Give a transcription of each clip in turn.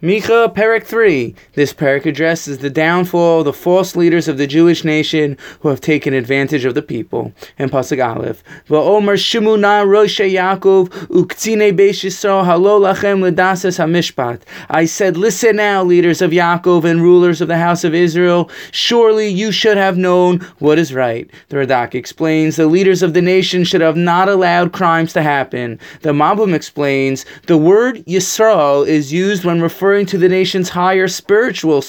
Micha, Perik 3. This Perik addresses the downfall of the false leaders of the Jewish nation who have taken advantage of the people. And Pasuk Aleph. V'omer Shimuna Roshe Yaakov uktzine Beish Yisrael halo lachem ledasas hamishpat. I said, listen now, leaders of Yaakov and rulers of the house of Israel. Surely you should have known what is right. The Radak explains, the leaders of the nation should have not allowed crimes to happen. The Malbim explains, the word Yisrael is used when referring referring to the nation's higher spiritual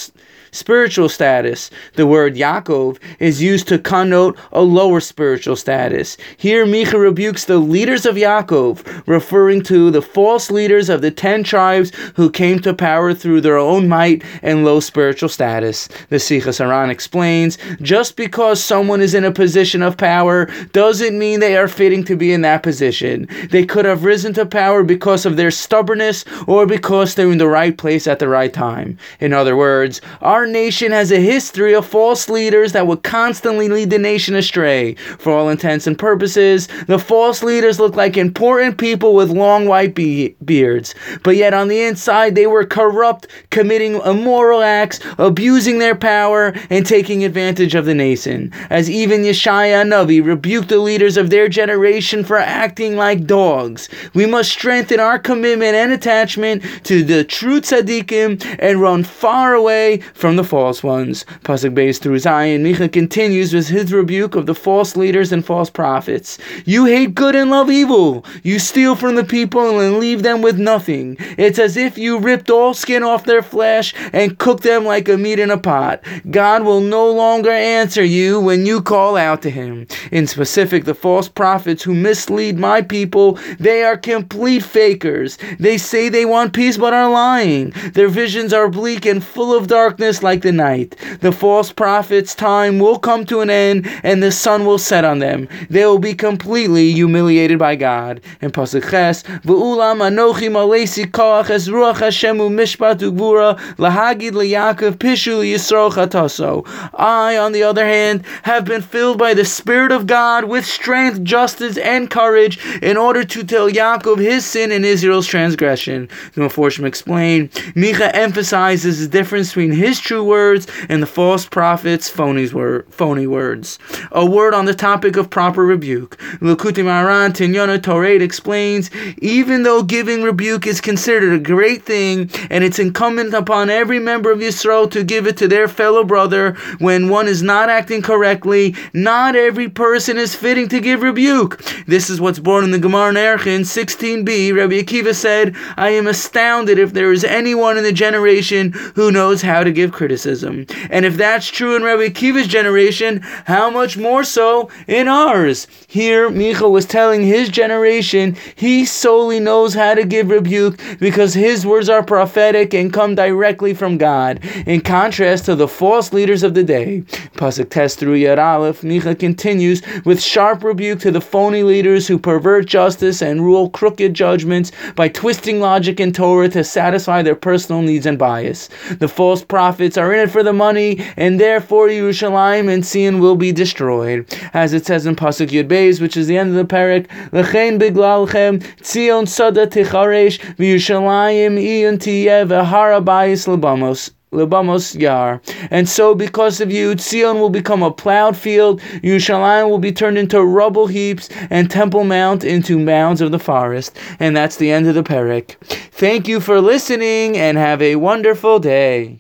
spiritual status. The word Yaakov is used to connote a lower spiritual status. Here, Micha rebukes the leaders of Yaakov, referring to the false leaders of the ten tribes who came to power through their own might and low spiritual status. The Sichas HaRan explains just because someone is in a position of power doesn't mean they are fitting to be in that position. They could have risen to power because of their stubbornness or because they're in the right place at the right time. In other words, our our nation has a history of false leaders that would constantly lead the nation astray. For all intents and purposes, the false leaders look like important people with long white be- beards, but yet on the inside they were corrupt, committing immoral acts, abusing their power, and taking advantage of the nation. As even Yeshaya Navi rebuked the leaders of their generation for acting like dogs. We must strengthen our commitment and attachment to the true tzaddikim and run far away from from the false ones. Pasuk Beis through Zayin, Micha continues with his rebuke of the false leaders and false prophets. You hate good and love evil. You steal from the people and leave them with nothing. It's as if you ripped all skin off their flesh and cooked them like a meat in a pot. God will no longer answer you when you call out to him. In specific, the false prophets who mislead my people, they are complete fakers. They say they want peace but are lying. Their visions are bleak and full of darkness like the night. The false prophet's time will come to an end, and the sun will set on them. They will be completely humiliated by God. And Pasuk Ches, V'ulam anochi malesi koach es ruach Hashemu mishpat ugvura lahagid liyakov pishu yisro chataso. I, on the other hand, have been filled by the Spirit of God with strength, justice, and courage in order to tell Yaakov his sin and Israel's transgression. The Meforshim explain, Micha emphasizes the difference between his true words and the false prophets' phony, word, phony words. A word on the topic of proper rebuke. Likutei Moharan Tinyana Toret explains, even though giving rebuke is considered a great thing, and it's incumbent upon every member of Yisrael to give it to their fellow brother when one is not acting correctly, not every person is fitting to give rebuke. This is what's born in the Gemara Erchin 16b. Rabbi Akiva said, I am astounded if there is anyone in the generation who knows how to give criticism. And if that's true in Rabbi Akiva's generation, how much more so in ours? Here, Micha was telling his generation he solely knows how to give rebuke because his words are prophetic and come directly from God, in contrast to the false leaders of the day. Pasuk Tes through Yud Aleph, Micha continues with sharp rebuke to the phony leaders who pervert justice and rule crooked judgments by twisting logic and Torah to satisfy their personal needs and bias. The false prophets are in it for the money, and therefore Yerushalayim and Sion will be destroyed. As it says in Pasuk Yud Beis, which is the end of the parak, Lechein biglalchem Tzion sada ticharesh v'Yerushalayim iyun tiyeh v'harabayis lebamos. Lebamos Yar. And so, because of you, Tzion will become a plowed field, Yerushalayim will be turned into rubble heaps, and Temple Mount into mounds of the forest. And that's the end of the parak. Thank you for listening, and have a wonderful day.